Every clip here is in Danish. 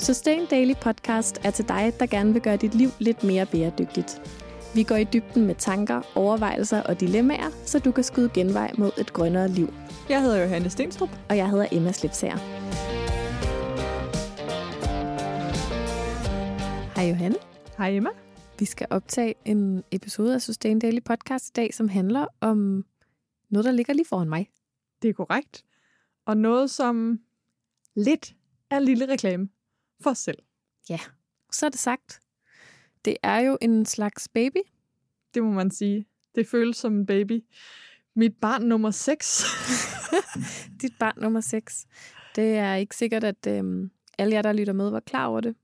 Sustain Daily Podcast er til dig, der gerne vil gøre dit liv lidt mere bæredygtigt. Vi går i dybden med tanker, overvejelser og dilemmaer, så du kan skyde genvej mod et grønnere liv. Jeg hedder Johanne Stenstrup. Og jeg hedder Emma Slipsager. Hej Johanne. Hej Emma. Vi skal optage en episode af Sustain Daily Podcast i dag, som handler om noget, der ligger lige foran mig. Det er korrekt. Og noget, som lidt er en lille reklame for os selv. Ja, så er det sagt. Det er jo en slags baby. Det må man sige. Det føles som en baby. Mit barn nummer 6. Dit barn nummer 6. Det er ikke sikkert, at øhm, alle jer, der lytter med, var klar over det.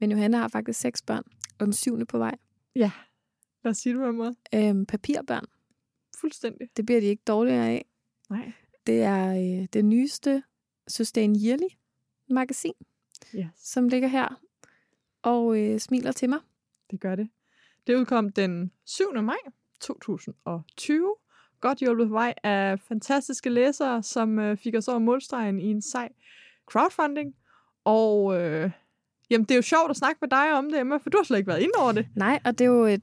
Men Johanna har faktisk seks børn, og den syvende på vej. Ja, hvad siger du om mig? Øhm, papirbørn. Fuldstændig. Det bliver de ikke dårligere af. Nej. Det er øh, det nyeste Sustain Yearly magasin, Yes. som ligger her og øh, smiler til mig. Det gør det. Det udkom den 7. maj 2020. Godt hjulpet på vej af fantastiske læsere, som øh, fik os over målstregen i en sej crowdfunding. Og øh, jamen, det er jo sjovt at snakke med dig om det, Emma, for du har slet ikke været inde over det. Nej, og det er jo et,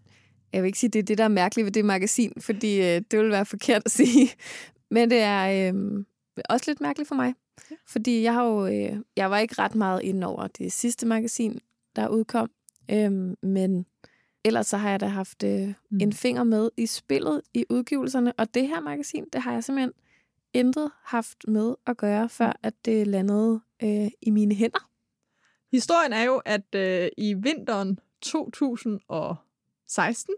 jeg vil ikke sige, det er det, der er mærkeligt ved det magasin, fordi øh, det vil være forkert at sige. Men det er øh, også lidt mærkeligt for mig. Ja. Fordi jeg har jo, øh, jeg var ikke ret meget inde over det sidste magasin, der udkom. Øh, men ellers så har jeg da haft øh, mm. en finger med i spillet i udgivelserne. Og det her magasin, det har jeg simpelthen intet haft med at gøre, før at det landede øh, i mine hænder. Historien er jo, at øh, i vinteren 2016,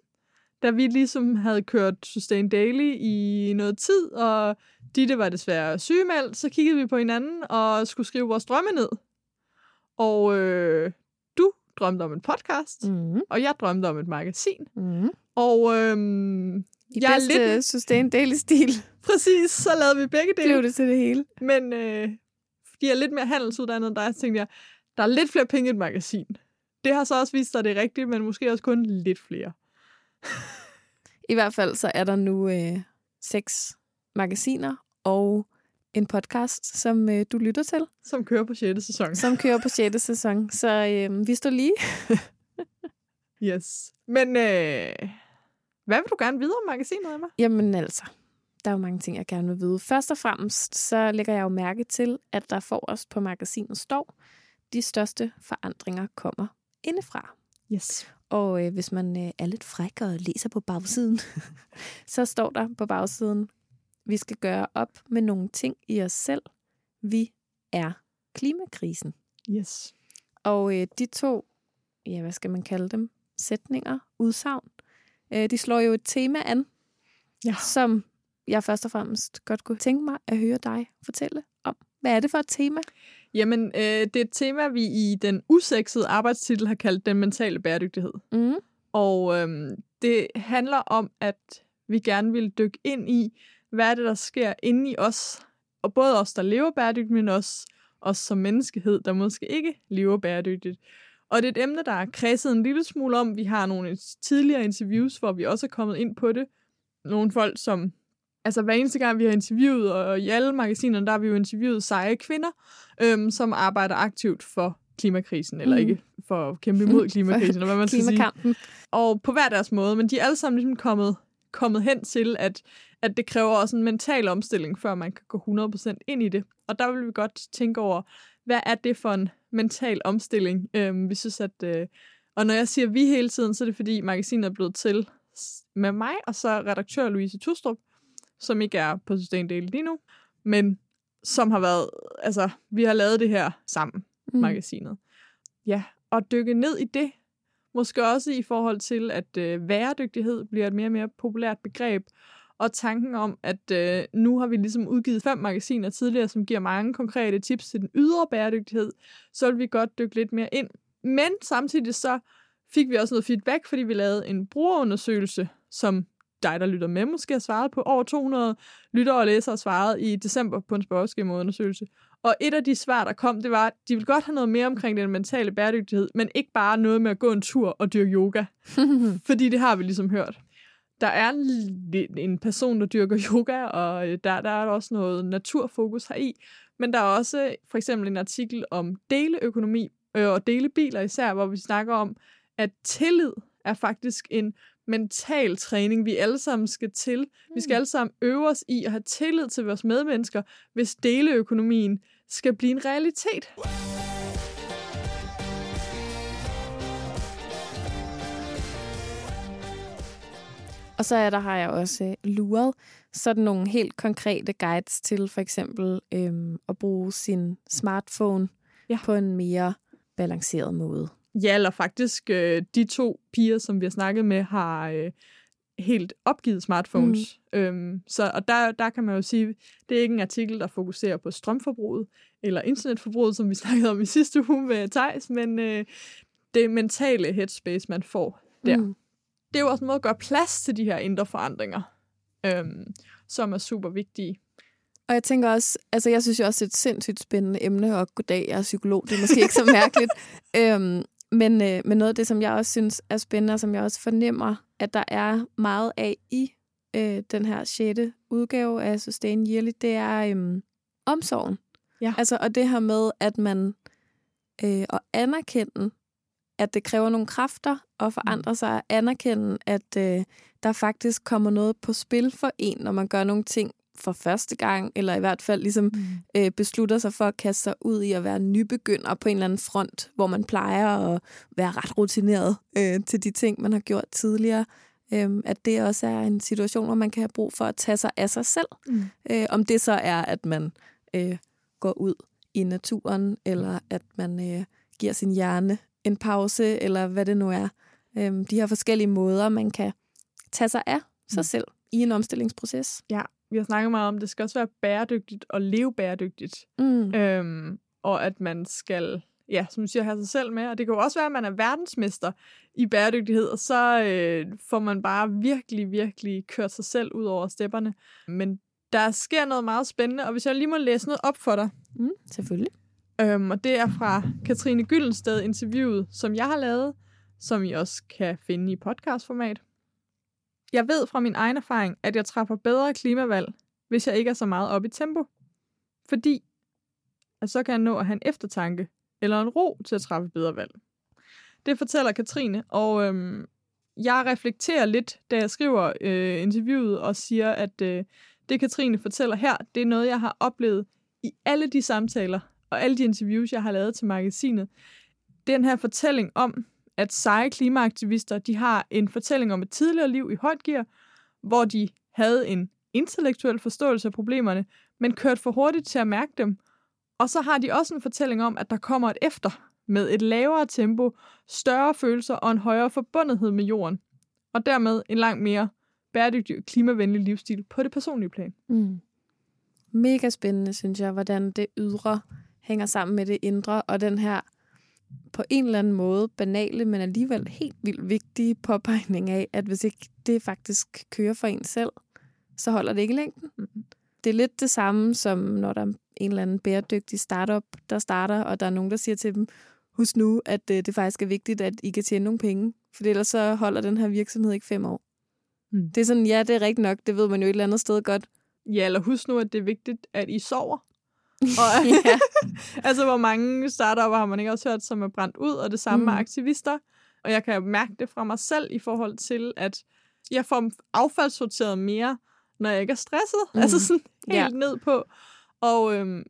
da vi ligesom havde kørt Sustain Daily i noget tid, og Ditte var desværre sygemeldt, så kiggede vi på hinanden og skulle skrive vores drømme ned. Og øh, du drømte om en podcast, Mm. og jeg drømte om et magasin. Mm. Og øh, I Jeg er bedste lidt- lidt... Sustain Daily stil præcis, så lavede vi begge dele. blev det til det hele. Men øh, fordi jeg er lidt mere handelsuddannet end dig, så tænkte jeg, der er lidt flere penge i et magasin. Det har så også vist sig, at det er rigtigt, men måske også kun lidt flere. I hvert fald så er der nu øh, seks magasiner og en podcast, som øh, du lytter til, Som kører på 6. sæson. som kører på 6. sæson. Så øh, vi står lige. Yes. Men øh, hvad vil du gerne vide om magasinet, Emma? Jamen altså, der er jo mange ting, jeg gerne vil vide. Først og fremmest, så lægger jeg jo mærke til, at der for os på magasinet står, de største forandringer kommer indefra. Yes. Og øh, hvis man øh, er lidt fræk og læser på bagsiden, så står der på bagsiden, vi skal gøre op med nogle ting i os selv. Vi er klimakrisen. Yes. Og øh, de to, ja, hvad skal man kalde dem, sætninger, udsagn, øh, de slår jo et tema an, Ja. som jeg først og fremmest godt kunne tænke mig at høre dig fortælle om. Hvad er det for et tema? Jamen, øh, det er et tema, vi i den usexede arbejdstitel har kaldt den mentale bæredygtighed. Mm. Og øhm, det handler om, at vi gerne vil dykke ind i, hvad er det, der sker inde i os. Og både os, der lever bæredygtigt, men også os som menneskehed, der måske ikke lever bæredygtigt. Og det er et emne, der er kredset en lille smule om. Vi har nogle tidligere interviews, hvor vi også er kommet ind på det. Nogle folk, som... Altså hver eneste gang, vi har interviewet, og i alle magasinerne, der har vi jo interviewet seje kvinder, øhm, som arbejder aktivt for klimakrisen, eller Mhm. ikke for at kæmpe imod klimakrisen, eller hvad man skal sige og på hver deres måde, men de er alle sammen ligesom kommet, kommet hen til, at, at det kræver også en mental omstilling, før man kan gå 100% ind i det. Og der vil vi godt tænke over, hvad er det for en mental omstilling? Øhm, vi synes, at... Øh, og når jeg siger vi hele tiden, så er det fordi magasinet er blevet til med mig, og så redaktør Louise Tustrup, som ikke er på Daily lige nu, men som har været... Altså, vi har lavet det her sammen Mm. magasinet. Ja, og dykke ned i det. Måske også i forhold til, at øh, væredygtighed bliver et mere og mere populært begreb. Og tanken om, at øh, nu har vi ligesom udgivet fem magasiner tidligere, som giver mange konkrete tips til den ydre bæredygtighed, så vil vi godt dykke lidt mere ind. Men samtidig så fik vi også noget feedback, fordi vi lavede en brugerundersøgelse, som dig, der lytter med, måske har svaret på. Over 200 lyttere og læsere svarede i december på en spørgeskemaundersøgelse. Og et af de svar, der kom, det var, at de vil godt have noget mere omkring den mentale bæredygtighed, men ikke bare noget med at gå en tur og dyrke yoga. Fordi det har vi ligesom hørt. Der er en, en person, der dyrker yoga, og øh, der, der er også noget naturfokus heri. Men der er også for eksempel en artikel om deleøkonomi, øh, og dele biler især, hvor vi snakker om, at tillid er faktisk en mental træning, vi alle sammen skal til. Vi skal alle sammen øve os i at have tillid til vores medmennesker, hvis deleøkonomien skal blive en realitet. Og så er der, har jeg også øh, luret sådan nogle helt konkrete guides til for eksempel øhm, at bruge sin smartphone Ja. på en mere balanceret måde. Ja, eller faktisk øh, de to piger, som vi har snakket med, har øh, helt opgivet smartphones. Mm. Øhm, så, og der, der kan man jo sige, det er ikke en artikel, der fokuserer på strømforbruget eller internetforbruget, som vi snakkede om i sidste uge med Thijs, men øh, det mentale headspace, man får der. Mm. Det er jo også en måde at gøre plads til de her indre forandringer, øhm, som er super vigtige. Og jeg tænker også, altså jeg synes jo også, det er et sindssygt spændende emne, og goddag, jeg er psykolog, det er måske ikke så mærkeligt. øhm, men, øh, men noget af det, som jeg også synes er spændende, og som jeg også fornemmer, at der er meget af i øh, den her sjette udgave af Sustain Yearly, det er øhm, omsorgen. Ja. Altså, og det her med, at man øh, at anerkende, at det kræver nogle kræfter at forandre sig, at anerkende, at øh, der faktisk kommer noget på spil for en, når man gør nogle ting for første gang, eller i hvert fald ligesom Mm. øh, beslutter sig for at kaste sig ud i at være nybegynder på en eller anden front, hvor man plejer at være ret rutineret øh, til de ting, man har gjort tidligere. Øh, at det også er en situation, hvor man kan have brug for at tage sig af sig selv. Mm. Øh, om det så er, at man øh, går ud i naturen, eller at man øh, giver sin hjerne en pause, eller hvad det nu er. Øh, de her forskellige måder, man kan tage sig af sig Mm. selv i en omstillingsproces. Ja, vi har snakket meget om, det skal også være bæredygtigt og leve bæredygtigt. Mm. Øhm, og at man skal, ja, som du siger, have sig selv med. Og det kan jo også være, at man er verdensmester i bæredygtighed, og så øh, får man bare virkelig, virkelig kørt sig selv ud over stepperne. Men der sker noget meget spændende, og hvis jeg lige må læse noget op for dig, Mm, selvfølgelig. øhm, og det er fra Katrine Gyldensted interviewet, som jeg har lavet, som I også kan finde i podcastformat. Jeg ved fra min egen erfaring, at jeg træffer bedre klimavalg, hvis jeg ikke er så meget op i tempo. Fordi at så kan jeg nå at have en eftertanke eller en ro til at træffe bedre valg. Det fortæller Katrine, og øhm, jeg reflekterer lidt, da jeg skriver øh, interviewet og siger, at øh, det Katrine fortæller her, det er noget, jeg har oplevet i alle de samtaler og alle de interviews, jeg har lavet til magasinet. Den her fortælling om, at seje klimaaktivister, de har en fortælling om et tidligere liv i højt gear, hvor de havde en intellektuel forståelse af problemerne, men kørt for hurtigt til at mærke dem. Og så har de også en fortælling om, at der kommer et efter med et lavere tempo, større følelser og en højere forbundethed med jorden. Og dermed en langt mere bæredygtig og klimavenlig livsstil på det personlige plan. Mm. Mega spændende, synes jeg, hvordan det ydre hænger sammen med det indre, og den her på en eller anden måde banale, men alligevel helt vildt vigtige påpegning af, at hvis ikke det faktisk kører for en selv, så holder det ikke længden. Mhm. Det er lidt det samme, som når der er en eller anden bæredygtig startup, der starter, og der er nogen, der siger til dem, husk nu, at øh, det faktisk er vigtigt, at I kan tjene nogle penge, for ellers så holder den her virksomhed ikke fem år. Mm. Det er sådan, ja, det er rigtigt nok, det ved man jo et eller andet sted godt. Ja, eller husk nu, at det er vigtigt, at I sover. Og, ja. altså, hvor mange startupper har man ikke også hørt, som er brændt ud, og det samme mm. med aktivister. Og jeg kan mærke det fra mig selv i forhold til, at jeg får affaldssorteret mere, når jeg ikke er stresset. Mm. Mm. Altså sådan helt Ja. ned på. Og øhm,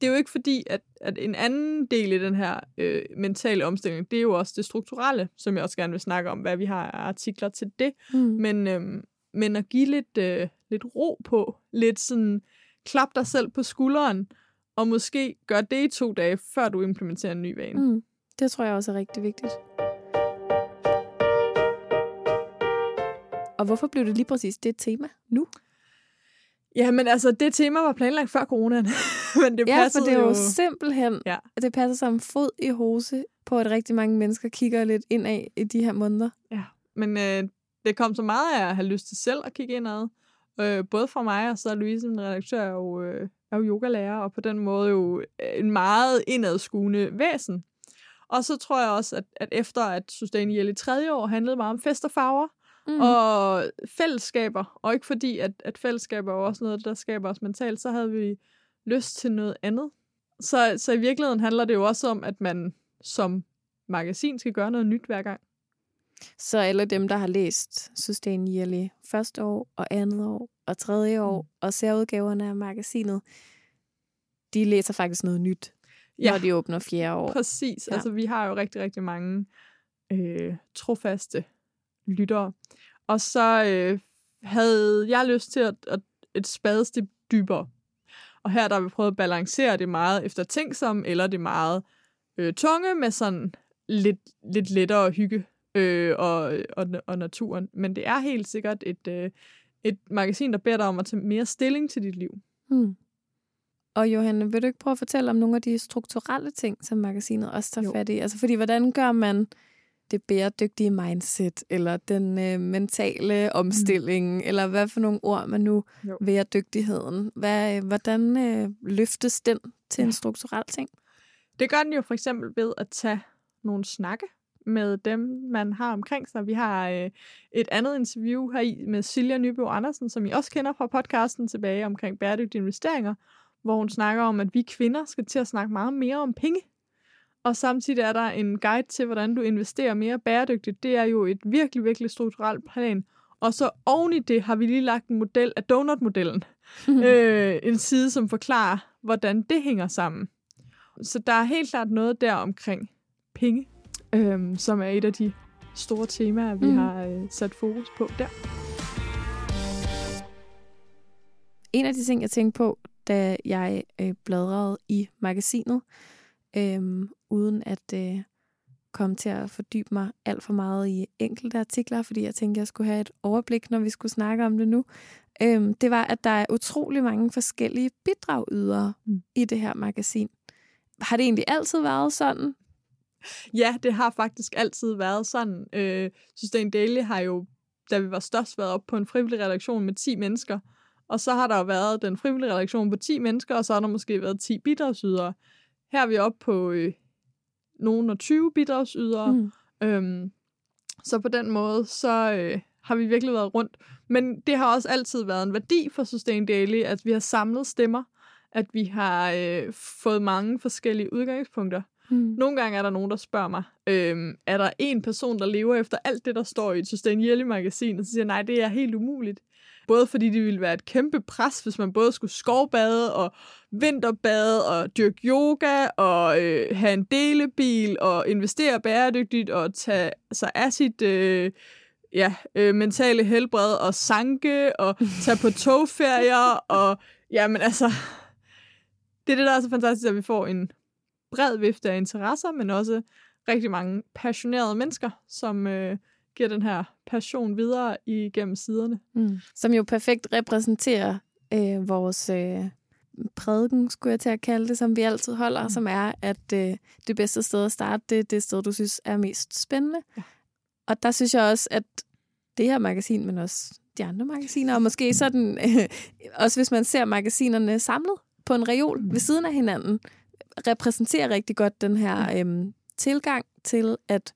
det er jo ikke fordi, at, at en anden del i den her øh, mentale omstilling, det er jo også det strukturelle, som jeg også gerne vil snakke om, hvad vi har af artikler til det. Mm. Men, øhm, men at give lidt, øh, lidt ro på, lidt sådan, klap dig selv på skulderen, og måske gør det i to dage, før du implementerer en ny vane. Mm. Det tror jeg også er rigtig vigtigt. Og hvorfor blev det lige præcis det tema nu? Ja, men altså, det tema var planlagt før coronaen, men det Ja, for det er jo jo... simpelthen, Ja. at det passer som fod i hose på, at rigtig mange mennesker kigger lidt indad i de her måneder. Ja, men øh, det kom så meget af at have lyst til selv at kigge indad. Øh, både fra mig, og så er Louise, en redaktør, er jo, øh, er jo yogalærer, og på den måde jo en meget indadskuende væsen. Og så tror jeg også, at, at efter at Sustain Yearly tredje år handlede meget om fest og farver, Mm. og fællesskaber, og ikke fordi, at, at fællesskaber er også noget, der skaber os mentalt, så havde vi lyst til noget andet. Så, så i virkeligheden handler det jo også om, at man som magasin skal gøre noget nyt hver gang. Så alle dem, der har læst Sustain Yearly første år og andet år og tredje år mm. og ser udgaverne af magasinet, de læser faktisk noget nyt, ja. når de åbner fjerde år. Præcis. Ja. Altså, vi har jo rigtig, rigtig mange øh, trofaste lyttere. Og så øh, havde jeg lyst til at, at et spadestik dybere. Og her der har vi prøvet at balancere det meget efter tænksom, eller det meget øh, tunge med sådan lidt, lidt lettere hygge øh, og, og, og naturen. Men det er helt sikkert et, øh, et magasin, der beder dig om at tage mere stilling til dit liv. Hmm. Og Johanne, vil du ikke prøve at fortælle om nogle af de strukturelle ting, som magasinet også tager jo. fat i? Altså, fordi hvordan gør man det bæredygtige mindset, eller den øh, mentale omstilling, mm. eller hvad for nogle ord man nu jo. dygtigheden. Hvad, øh, hvordan øh, løftes den til ja. en strukturel ting? Det gør den jo for eksempel ved at tage nogle snakke med dem, man har omkring sig. Vi har øh, et andet interview her i med Silja Nybo Andersen, som I også kender fra podcasten tilbage omkring bæredygtige investeringer, hvor hun snakker om, at vi kvinder skal til at snakke meget mere om penge og samtidig er der en guide til, hvordan du investerer mere bæredygtigt. Det er jo et virkelig, virkelig strukturelt plan. Og så oven i det har vi lige lagt en model af donut-modellen. Øh, en side, som forklarer, hvordan det hænger sammen. Så der er helt klart noget der omkring penge, øh, som er et af de store temaer, vi mm. har øh, sat fokus på der. En af de ting, jeg tænkte på, da jeg øh, bladrede i magasinet, øhm, uden at øh, komme til at fordybe mig alt for meget i enkelte artikler, fordi jeg tænkte, jeg skulle have et overblik, når vi skulle snakke om det nu. Øhm, det var, at der er utrolig mange forskellige bidragydere mm. i det her magasin. Har det egentlig altid været sådan? Ja, det har faktisk altid været sådan. Øh, Sustain Daily har jo, da vi var størst, været op på en frivillig redaktion med 10 mennesker. Og så har der jo været den frivillige redaktion på 10 mennesker, og så har der måske været 10 bidragsydere. Her er vi oppe på øh, nogen og 20 bidragsydere. Mm. Øhm, så på den måde, så øh, har vi virkelig været rundt. Men det har også altid været en værdi for Sustain Daily, at vi har samlet stemmer, at vi har øh, fået mange forskellige udgangspunkter. Mm. Nogle gange er der nogen, der spørger mig, øhm, er der en person, der lever efter alt det, der står i et Sustain Daily magasin? Og så siger nej, det er helt umuligt. Både fordi det ville være et kæmpe pres, hvis man både skulle skovbade og vinterbade og dyrke yoga og øh, have en delebil og investere bæredygtigt og tage sig af sit øh, ja, øh, mentale helbred og sanke og tage på togferier og jamen altså det er det, der er så fantastisk, at vi får en bred vifte af interesser, men også rigtig mange passionerede mennesker, som øh, giver den her passion videre igennem siderne. Mm. Som jo perfekt repræsenterer øh, vores øh, prædiken, skulle jeg til at kalde det, som vi altid holder, mm. som er, at øh, det bedste sted at starte, det er det sted, du synes er mest spændende. Ja. Og der synes jeg også, at det her magasin, men også de andre magasiner, og måske sådan, øh, også hvis man ser magasinerne samlet på en reol mm. ved siden af hinanden, repræsenterer rigtig godt den her øh, tilgang til, at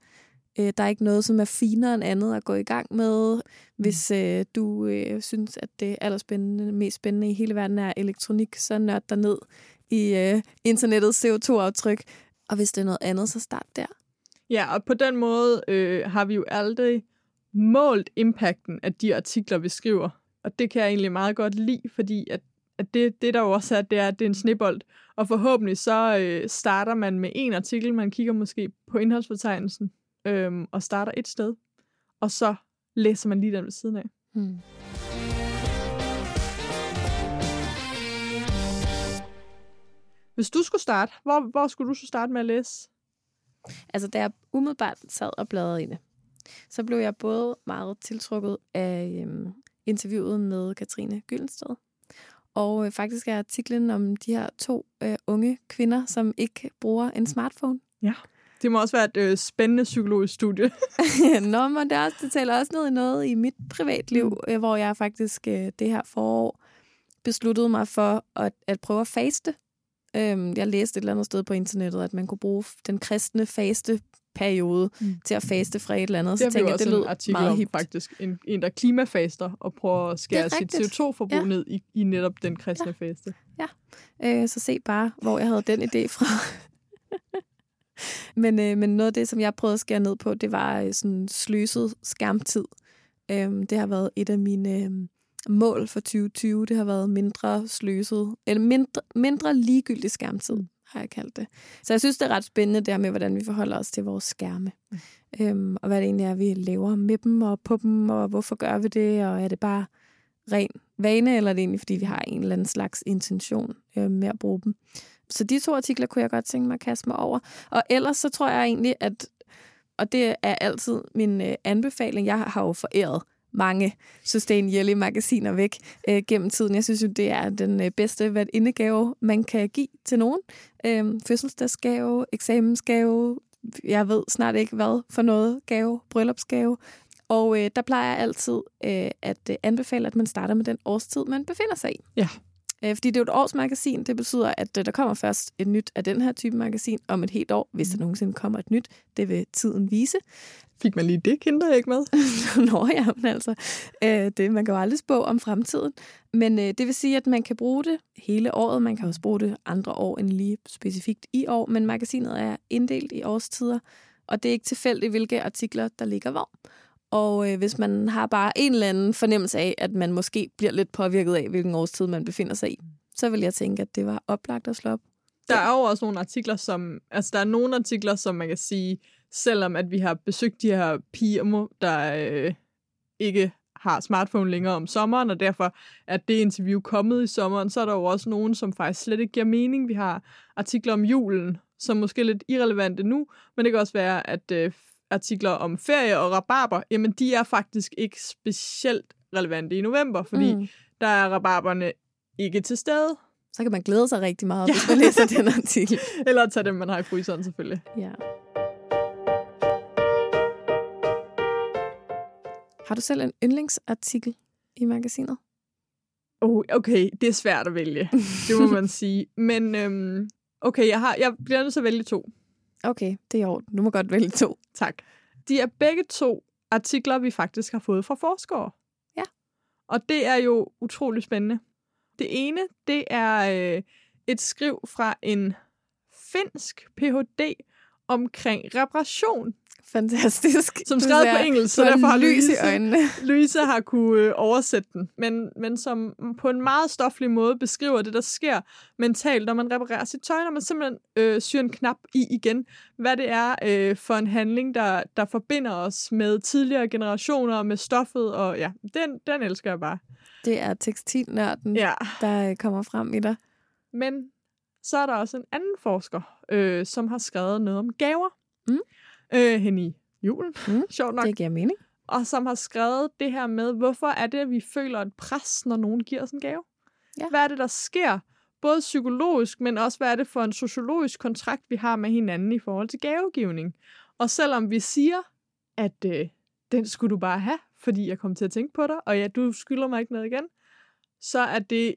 Øh, der er ikke noget, som er finere end andet at gå i gang med. Hvis mm. øh, du øh, synes, at det allerspændende, mest spændende i hele verden er elektronik, så nørd dig ned i øh, internettets CO2-aftryk. Og hvis det er noget andet, så start der. Ja, og på den måde øh, har vi jo aldrig målt impacten af de artikler, vi skriver. Og det kan jeg egentlig meget godt lide, fordi at, at det, det, der jo også er, det er, at det er en snebold. Og forhåbentlig så øh, starter man med en artikel, man kigger måske på indholdsfortegnelsen, øhm, og starter et sted, og så læser man lige den ved siden af. Hmm. Hvis du skulle starte, hvor, hvor skulle du så starte med at læse? Altså, da jeg umiddelbart sad og bladrede i det, så blev jeg både meget tiltrukket af øhm, interviewet med Katrine Gyldensted, og øh, faktisk er artiklen om de her to øh, unge kvinder, som ikke bruger en smartphone. Ja. Det må også være et øh, spændende psykologisk studie. Nå, men det, også, det taler også i noget i mit privatliv, mm. øh, hvor jeg faktisk øh, det her forår besluttede mig for at, at prøve at faste. Øhm, jeg læste et eller andet sted på internettet, at man kunne bruge den kristne faste periode mm. til at faste fra et eller andet. Det så tænker jeg, det lød artikel meget om, faktisk. En, en, der klimafaster og prøver at skære sit CO2-forbrug ja. ned i, i netop den kristne ja. faste. Ja, øh, så se bare, hvor jeg havde den idé fra. men, øh, men noget af det, som jeg prøvede at skære ned på, det var øh, sådan sløset skærmtid. Øhm, det har været et af mine øh, mål for 2020. Det har været mindre sløset, eller mindre, mindre ligegyldig skærmtid, har jeg kaldt det. Så jeg synes, det er ret spændende det her med, hvordan vi forholder os til vores skærme. Mm. Øhm, og hvad det egentlig er, vi laver med dem og på dem, og hvorfor gør vi det, og er det bare ren vane, eller er det egentlig, fordi vi har en eller anden slags intention øh, med at bruge dem. Så de to artikler kunne jeg godt tænke mig at kaste mig over. Og ellers så tror jeg egentlig, at, og det er altid min øh, anbefaling, jeg har jo foræret mange Sustain Jelly magasiner væk øh, gennem tiden. Jeg synes jo, det er den øh, bedste indegave, man kan give til nogen. Øh, fødselsdagsgave, eksamensgave, jeg ved snart ikke hvad for noget gave, bryllupsgave. Og øh, der plejer jeg altid øh, at øh, anbefale, at man starter med den årstid, man befinder sig i. Ja. Øh, fordi det er jo et årsmagasin. Det betyder, at øh, der kommer først et nyt af den her type magasin om et helt år, hvis der mm. nogensinde kommer et nyt. Det vil tiden vise. Fik man lige det kinderæg med? Nå ja, men altså, øh, det, man kan jo aldrig spå om fremtiden. Men øh, det vil sige, at man kan bruge det hele året. Man kan også bruge det andre år end lige specifikt i år. Men magasinet er inddelt i årstider, og det er ikke tilfældigt, hvilke artikler, der ligger hvor. Og øh, hvis man har bare en eller anden fornemmelse af, at man måske bliver lidt påvirket af, hvilken årstid man befinder sig i, så vil jeg tænke, at det var oplagt at slå op. Der er jo også nogle artikler, som... Altså, der er nogle artikler, som man kan sige, selvom at vi har besøgt de her piger, der øh, ikke har smartphone længere om sommeren, og derfor er det interview kommet i sommeren, så er der jo også nogen, som faktisk slet ikke giver mening. Vi har artikler om julen, som måske er lidt irrelevante nu, men det kan også være, at øh, artikler om ferie og rabarber, jamen de er faktisk ikke specielt relevante i november, fordi mm. der er rabarberne ikke til stede. Så kan man glæde sig rigtig meget, ja. hvis man læser den artikel. Eller tage dem, man har i fryseren selvfølgelig. Ja. Har du selv en yndlingsartikel i magasinet? Oh, okay, det er svært at vælge. Det må man sige. Men øhm, okay, jeg, har, jeg bliver nødt til at vælge to. Okay, det er jo. Du må godt vælge to. Tak. De er begge to artikler, vi faktisk har fået fra forskere. Ja. Og det er jo utrolig spændende. Det ene, det er øh, et skriv fra en finsk Ph.D. omkring reparation Fantastisk. Som skrevet på engelsk, så derfor har Louise, i øjnene. Louise har kunne øh, oversætte den, men, men som på en meget stoflig måde beskriver det, der sker mentalt, når man reparerer sit tøj, når man simpelthen øh, syr en knap i igen. Hvad det er øh, for en handling, der, der forbinder os med tidligere generationer, med stoffet, og ja, den, den elsker jeg bare. Det er tekstilnørden, ja. der øh, kommer frem i dig. Men så er der også en anden forsker, øh, som har skrevet noget om gaver. Mm øh, hen i julen, mm, sjovt nok. Det giver mening. Og som har skrevet det her med, hvorfor er det, at vi føler et pres, når nogen giver os en gave? Ja. Hvad er det, der sker? Både psykologisk, men også hvad er det for en sociologisk kontrakt, vi har med hinanden i forhold til gavegivning? Og selvom vi siger, at øh, den skulle du bare have, fordi jeg kom til at tænke på dig, og ja, du skylder mig ikke noget igen, så er det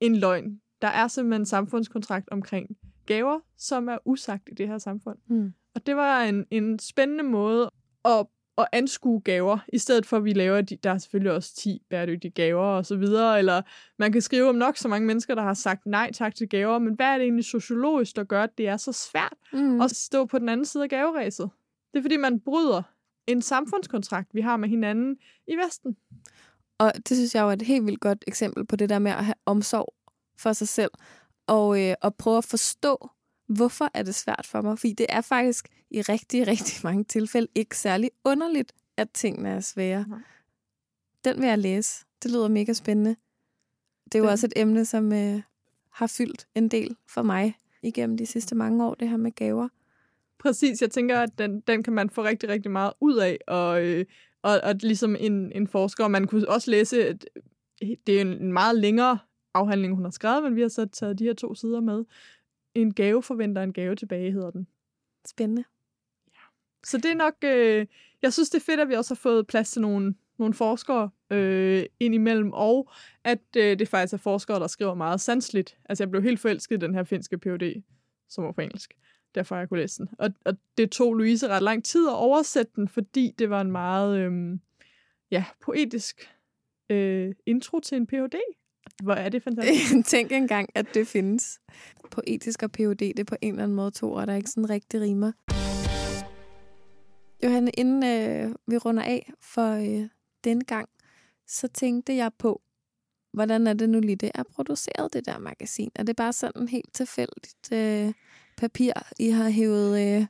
en løgn. Der er simpelthen en samfundskontrakt omkring gaver, som er usagt i det her samfund. Mm. Og det var en, en spændende måde at, at anskue gaver, i stedet for at vi laver, de, der er selvfølgelig også 10 bæredygtige gaver og så videre, eller man kan skrive om nok så mange mennesker, der har sagt nej tak til gaver, men hvad er det egentlig sociologisk, der gør, at det er så svært mm. at stå på den anden side af gaveræset? Det er fordi, man bryder en samfundskontrakt, vi har med hinanden i Vesten. Og det synes jeg jo er et helt vildt godt eksempel på det der med at have omsorg for sig selv, og, øh, og prøve at forstå, Hvorfor er det svært for mig? Fordi det er faktisk i rigtig, rigtig mange tilfælde ikke særlig underligt, at tingene er svære. Nej. Den vil jeg læse. Det lyder mega spændende. Det er jo Den. også et emne, som øh, har fyldt en del for mig igennem de sidste mange år, det her med gaver. Præcis, jeg tænker, at den, den kan man få rigtig, rigtig meget ud af, og, øh, og, og ligesom en, en forsker, man kunne også læse, at det er en meget længere afhandling, hun har skrevet, men vi har så taget de her to sider med, en gave forventer en gave tilbage, hedder den. Spændende. Ja. Så det er nok, øh, jeg synes det er fedt, at vi også har fået plads til nogle, nogle forskere øh, indimellem, og at øh, det faktisk er forskere, der skriver meget sansligt. Altså jeg blev helt forelsket i den her finske PhD, som var på engelsk. Derfor jeg kunne læse den. Og, og det tog Louise ret lang tid at oversætte den, fordi det var en meget øh, ja, poetisk øh, intro til en PhD. Hvor er det fantastisk. Tænk engang, at det findes poetisk og POD, det er på en eller anden måde to ord, der ikke sådan rigtig rimer. Johanne, inden øh, vi runder af for øh, den gang, så tænkte jeg på, hvordan er det nu lige, det er produceret, det der magasin? Er det bare sådan helt tilfældigt øh, papir, I har hævet øh,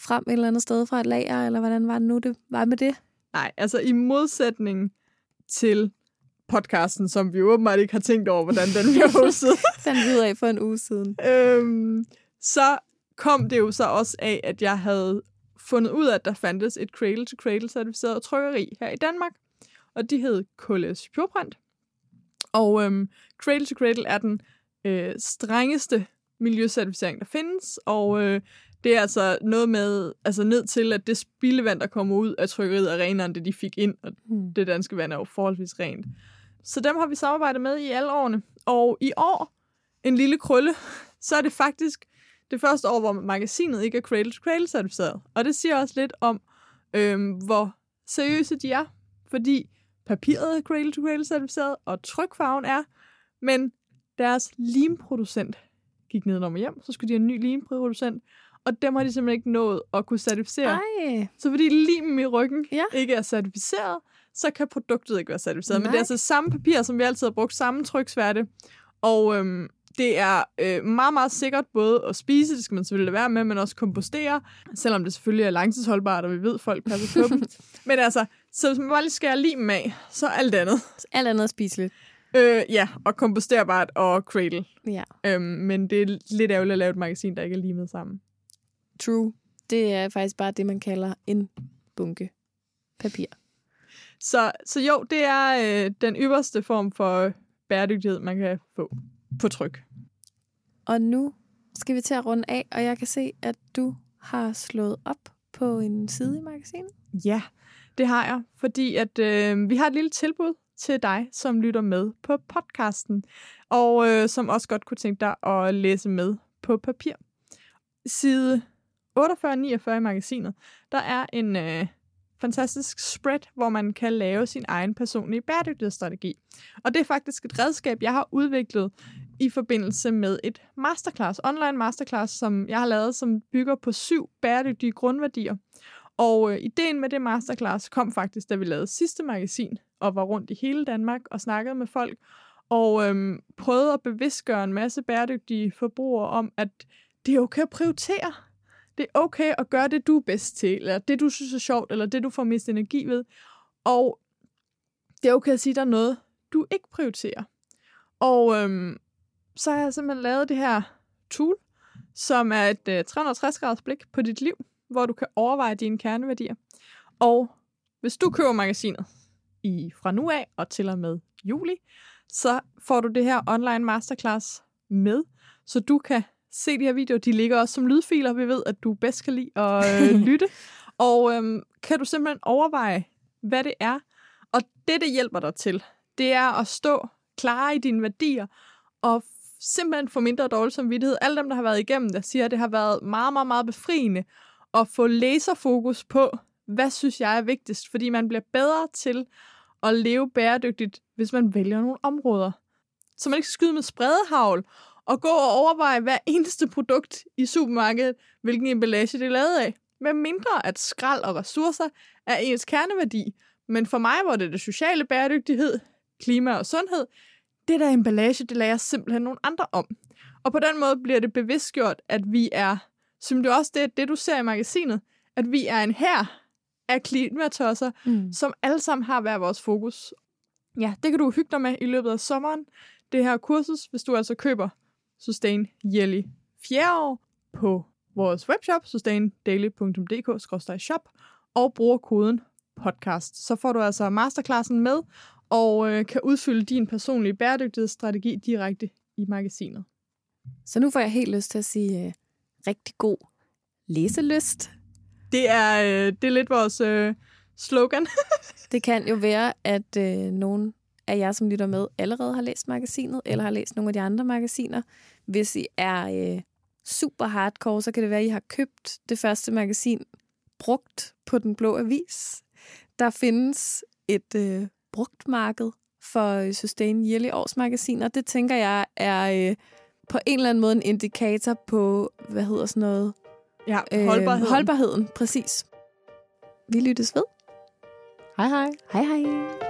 frem et eller andet sted fra et lager, eller hvordan var det nu, det var med det? Nej, altså i modsætning til podcasten, som vi åbenbart ikke har tænkt over, hvordan den bliver hostet. den videre af for en uge siden. øhm, så kom det jo så også af, at jeg havde fundet ud af, at der fandtes et cradle-to-cradle-certificeret trykkeri her i Danmark. Og de hed KLS Pureprint. Og øhm, Cradle to Cradle er den øh, strengeste miljøcertificering, der findes. Og øh, det er altså noget med, altså ned til, at det spildevand, der kommer ud af trykkeriet, er renere end det, de fik ind. Og mm. det danske vand er jo forholdsvis rent. Så dem har vi samarbejdet med i alle årene. Og i år, en lille krølle, så er det faktisk det første år, hvor magasinet ikke er Cradle to Cradle certificeret. Og det siger også lidt om, øhm, hvor seriøse de er. Fordi papiret er Cradle to Cradle certificeret, og trykfarven er, men deres limproducent gik ned og hjem, så skulle de have en ny limproducent, og dem har de simpelthen ikke nået at kunne certificere. Ej. Så fordi limen i ryggen Ja. ikke er certificeret, så kan produktet ikke være certificeret. Men det Nej. er altså samme papir, som vi altid har brugt, samme tryksværte. Og øhm, det er øh, meget, meget sikkert både at spise, det skal man selvfølgelig være med, men også kompostere, selvom det selvfølgelig er langtidsholdbart, og vi ved, at folk passer på dem. Men altså, så hvis man bare lige skærer limen af, så er alt andet. Alt andet er spiseligt. Øh, ja, og komposterbart og cradle. Ja, Øhm, men det er lidt ærgerligt at lave et magasin, der ikke er limet sammen. true. Det er faktisk bare det, man kalder en bunke papir. Så, så jo, det er øh, den ypperste form for bæredygtighed, man kan få på tryk. Og nu skal vi til at runde af, og jeg kan se, at du har slået op på en side i magasinet. Ja, det har jeg, fordi at øh, vi har et lille tilbud til dig, som lytter med på podcasten, og øh, som også godt kunne tænke dig at læse med på papir. Side 48-49 i magasinet, der er en øh, fantastisk spread, hvor man kan lave sin egen personlige bæredygtighedsstrategi. Og det er faktisk et redskab, jeg har udviklet i forbindelse med et masterclass, online masterclass, som jeg har lavet, som bygger på syv bæredygtige grundværdier. Og øh, ideen med det masterclass kom faktisk, da vi lavede sidste magasin, og var rundt i hele Danmark og snakkede med folk, og øhm, prøvede at bevidstgøre en masse bæredygtige forbrugere om, at det er okay at prioritere. Det er okay at gøre det, du er bedst til, eller det, du synes er sjovt, eller det, du får mest energi ved. Og det er okay at sige, at der er noget, du ikke prioriterer. Og øhm, så har jeg simpelthen lavet det her tool, som er et øh, 360-graders blik på dit liv, hvor du kan overveje dine kerneværdier. Og hvis du køber magasinet i fra nu af og til og med juli, så får du det her online masterclass med, så du kan se de her videoer. De ligger også som lydfiler. Vi ved, at du bedst kan lide at øh, lytte. Og øhm, kan du simpelthen overveje, hvad det er. Og det, det hjælper dig til, det er at stå klar i dine værdier og simpelthen få mindre dårlig samvittighed. Alle dem, der har været igennem det, siger, at det har været meget, meget, meget befriende at få laserfokus på, hvad synes jeg er vigtigst, fordi man bliver bedre til at leve bæredygtigt, hvis man vælger nogle områder. Så man ikke skal skyde med spredehavl og gå og overveje hver eneste produkt i supermarkedet, hvilken emballage det er lavet af. Med mindre at skrald og ressourcer er ens kerneværdi. Men for mig var det det sociale bæredygtighed, klima og sundhed. Det der emballage, det lærer jeg simpelthen nogle andre om. Og på den måde bliver det bevidstgjort, at vi er, som det også det, det du ser i magasinet, at vi er en her af klimatosser, Mm. som alle sammen har hver vores fokus. Ja, det kan du hygge dig med i løbet af sommeren. Det her kursus, hvis du altså køber Sustain Yearly fjerde år på vores webshop, sustaindaily.dk-shop, og bruger koden podcast. Så får du altså masterclassen med, og øh, kan udfylde din personlige bæredygtighedsstrategi direkte i magasinet. Så nu får jeg helt lyst til at sige øh, rigtig god læselyst. Det er, øh, det er lidt vores øh, slogan. Det kan jo være, at øh, nogen af jer, som lytter med, allerede har læst magasinet, eller har læst nogle af de andre magasiner. Hvis I er øh, super hardcore, så kan det være, at I har købt det første magasin brugt på Den Blå Avis. Der findes et øh, brugt marked for øh, Sustain Yearly årsmagasiner. Det tænker jeg er øh, på en eller anden måde en indikator på, hvad hedder sådan noget? Ja, holdbarheden. Øh, holdbarheden, præcis. Vi lyttes ved. Hej hej. Hej hej.